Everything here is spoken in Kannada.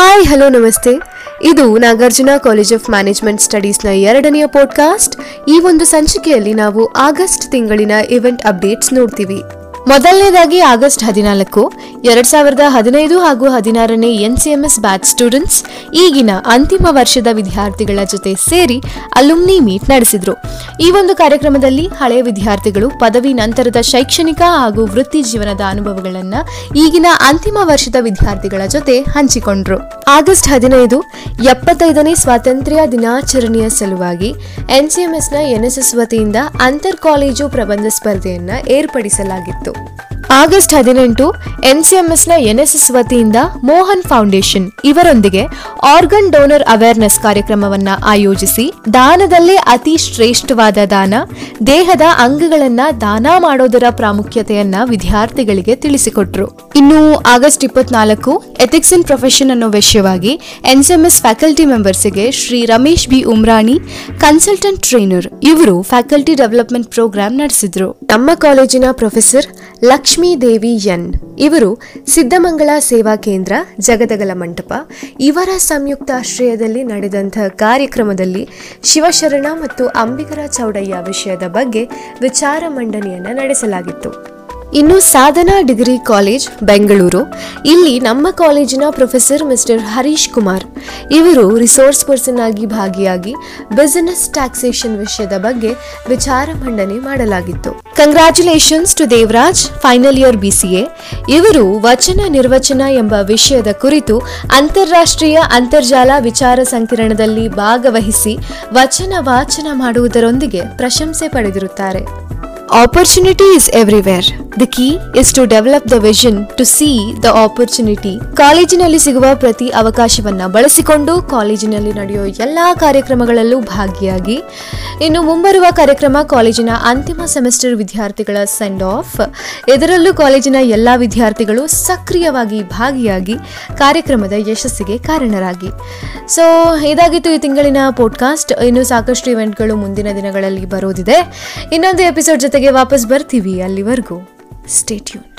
ಹಾಯ್, ಹಲೋ, ನಮಸ್ತೆ. ಇದು ನಾಗಾರ್ಜುನ ಕಾಲೇಜ್ ಆಫ್ ಮ್ಯಾನೇಜ್ಮೆಂಟ್ ಸ್ಟಡೀಸ್ನ ಎರಡನೆಯ ಪಾಡ್ಕಾಸ್ಟ್ ಈ ಒಂದು ಸಂಚಿಕೆಯಲ್ಲಿ ನಾವು ಆಗಸ್ಟ್ ತಿಂಗಳಿನ ಇವೆಂಟ್ ಅಪ್ಡೇಟ್ಸ್ ನೋಡ್ತೀವಿ. ಮೊದಲನೇದಾಗಿ ಆಗಸ್ಟ್ ಹದಿನಾಲ್ಕು, ಎರಡ್ ಸಾವಿರದ ಹದಿನೈದು ಹಾಗೂ ಹದಿನಾರನೇ ಎನ್ಸಿಎಂಎಸ್ ಬ್ಯಾಚ್ ಸ್ಟೂಡೆಂಟ್ಸ್ ಈಗಿನ ಅಂತಿಮ ವರ್ಷದ ವಿದ್ಯಾರ್ಥಿಗಳ ಜೊತೆ ಸೇರಿ ಅಲುಮ್ನಿ ಮೀಟ್ ನಡೆಸಿದ್ರು. ಈ ಒಂದು ಕಾರ್ಯಕ್ರಮದಲ್ಲಿ ಹಳೆಯ ವಿದ್ಯಾರ್ಥಿಗಳು ಪದವಿ ನಂತರದ ಶೈಕ್ಷಣಿಕ ಹಾಗೂ ವೃತ್ತಿ ಜೀವನದ ಅನುಭವಗಳನ್ನು ಈಗಿನ ಅಂತಿಮ ವರ್ಷದ ವಿದ್ಯಾರ್ಥಿಗಳ ಜೊತೆ ಹಂಚಿಕೊಂಡ್ರು. ಆಗಸ್ಟ್ ಹದಿನೈದು, ಎಪ್ಪತ್ತೈದನೇ ಸ್ವಾತಂತ್ರ್ಯ ದಿನಾಚರಣೆಯ ಸಲುವಾಗಿ ಎನ್ಸಿಎಂಎಸ್ನ ಎನ್ಎಸ್ಎಸ್ ವತಿಯಿಂದ ಅಂತರ್ ಕಾಲೇಜು ಪ್ರಬಂಧ ಸ್ಪರ್ಧೆಯನ್ನು ಏರ್ಪಡಿಸಲಾಗಿತ್ತು. ಆಗಸ್ಟ್ ಹದಿನೆಂಟು ಎನ್ಸಿಎಂಎಸ್ನ ಎನ್ಎಸ್ಎಸ್ ವತಿಯಿಂದ ಮೋಹನ್ ಫೌಂಡೇಶನ್ ಇವರೊಂದಿಗೆ ಆರ್ಗನ್ ಡೋನರ್ ಅವೇರ್ನೆಸ್ ಕಾರ್ಯಕ್ರಮವನ್ನ ಆಯೋಜಿಸಿ ದಾನದಲ್ಲೇ ಅತಿ ಶ್ರೇಷ್ಠವಾದ ದಾನ, ದೇಹದ ಅಂಗಗಳನ್ನ ದಾನ ಮಾಡೋದರ ಪ್ರಾಮುಖ್ಯತೆಯನ್ನ ವಿದ್ಯಾರ್ಥಿಗಳಿಗೆ ತಿಳಿಸಿಕೊಟ್ರು. ಇನ್ನು ಆಗಸ್ಟ್ ಇಪ್ಪತ್ನಾಲ್ಕು ಎಥಿಕ್ಸ್ ಇನ್ ಪ್ರೊಫೆಷನ್ ಅನ್ನೋ ವಿಷಯವಾಗಿ NCMS faculty ಮೆಂಬರ್ಸ್ಗೆ Shri Ramesh B. Umrani, consultant trainer ಇವರು ಫ್ಯಾಕಲ್ಟಿ ಡೆವಲಪ್ಮೆಂಟ್ ಪ್ರೋಗ್ರಾಂ ನಡೆಸಿದ್ರು. ನಮ್ಮ ಕಾಲೇಜಿನ ಪ್ರೊಫೆಸರ್ ಲಕ್ಷ್ಮೀ ದೇವಿ ಎನ್. ಇವರು ಸಿದ್ದಮಂಗಳ ಸೇವಾ ಕೇಂದ್ರ, ಜಗದಗಲ ಮಂಟಪ. ಇವರ ಸಂಯುಕ್ತ ಆಶ್ರಯದಲ್ಲಿ ನಡೆದಂತಹ ಕಾರ್ಯಕ್ರಮದಲ್ಲಿ ಶಿವಶರಣ ಮತ್ತು ಅಂಬಿಗರ ಚೌಡಯ್ಯ ವಿಷಯದ ಬಗ್ಗೆ ವಿಚಾರ ಮಂಡನೆಯನ್ನು ನಡೆಸಲಾಗಿತ್ತು. ಇನ್ನು ಸಾಧನಾ ಡಿಗ್ರಿ ಕಾಲೇಜ್, ಬೆಂಗಳೂರು. ಇಲ್ಲಿ ನಮ್ಮ ಕಾಲೇಜಿನ ಪ್ರೊಫೆಸರ್ ಮಿಸ್ಟರ್ ಹರೀಶ್ ಕುಮಾರ್. ಇವರು ರಿಸೋರ್ಸ್ ಪರ್ಸನ್ ಆಗಿ ಭಾಗಿಯಾಗಿ ಬಿಸಿನೆಸ್ ಟ್ಯಾಕ್ಸೇಷನ್ ವಿಷಯದ ಬಗ್ಗೆ ವಿಚಾರ ಮಂಡನೆ ಮಾಡಲಾಗಿತ್ತು. Congratulations to Devaraj final year BCA ಇವರು ವಚನ ನಿರ್ವಚನ ಎಂಬ ವಿಷಯದ ಕುರಿತು ಅಂತಾರಾಷ್ಟ್ರೀಯ ಅಂತರ್ಜಾಲ ವಿಚಾರ ಸಂಕಿರಣದಲ್ಲಿ ಭಾಗವಹಿಸಿ ವಚನ ವಾಚನ ಮಾಡುವುದರೊಂದಿಗೆ ಪ್ರಶಂಸೆ ಪಡೆದಿರುತ್ತಾರೆ. Opportunity is everywhere the key is to develop the vision to see the opportunity ಕಾಲೇಜಿನಲ್ಲಿ ಸಿಗುವ ಪ್ರತಿ ಅವಕಾಶವನ್ನ ಬಳಸಿಕೊಂಡು ಕಾಲೇಜಿನಲ್ಲಿ ನಡೆಯುವ ಎಲ್ಲಾ ಕಾರ್ಯಕ್ರಮಗಳಲ್ಲೂ ಭಾಗಿಯಾಗಿ. ಇನ್ನು ಮುಂಬರುವ ಕಾರ್ಯಕ್ರಮ ಕಾಲೇಜಿನ ಅಂತಿಮ ಸೆಮಿಸ್ಟರ್ ವಿದ್ಯಾರ್ಥಿಗಳ ಸೆಂಡ್ ಆಫ್ ಇದರಲ್ಲೂ ಕಾಲೇಜಿನ ಎಲ್ಲ ವಿದ್ಯಾರ್ಥಿಗಳು ಸಕ್ರಿಯವಾಗಿ ಭಾಗಿಯಾಗಿ ಕಾರ್ಯಕ್ರಮದ ಯಶಸ್ಸಿಗೆ ಕಾರಣರಾಗಿ. ಸೊ ಇದಾಗಿತ್ತು ಈ ತಿಂಗಳಿನ ಪಾಡ್ಕಾಸ್ಟ್ ಇನ್ನು ಸಾಕಷ್ಟು ಇವೆಂಟ್ಗಳು ಮುಂದಿನ ದಿನಗಳಲ್ಲಿ ಬರೋದಿದೆ. ಇನ್ನೊಂದು ಎಪಿಸೋಡ್ ಜೊತೆಗೆ ವಾಪಸ್ ಬರ್ತೀವಿ ಅಲ್ಲಿವರೆಗೂ. Stay tuned.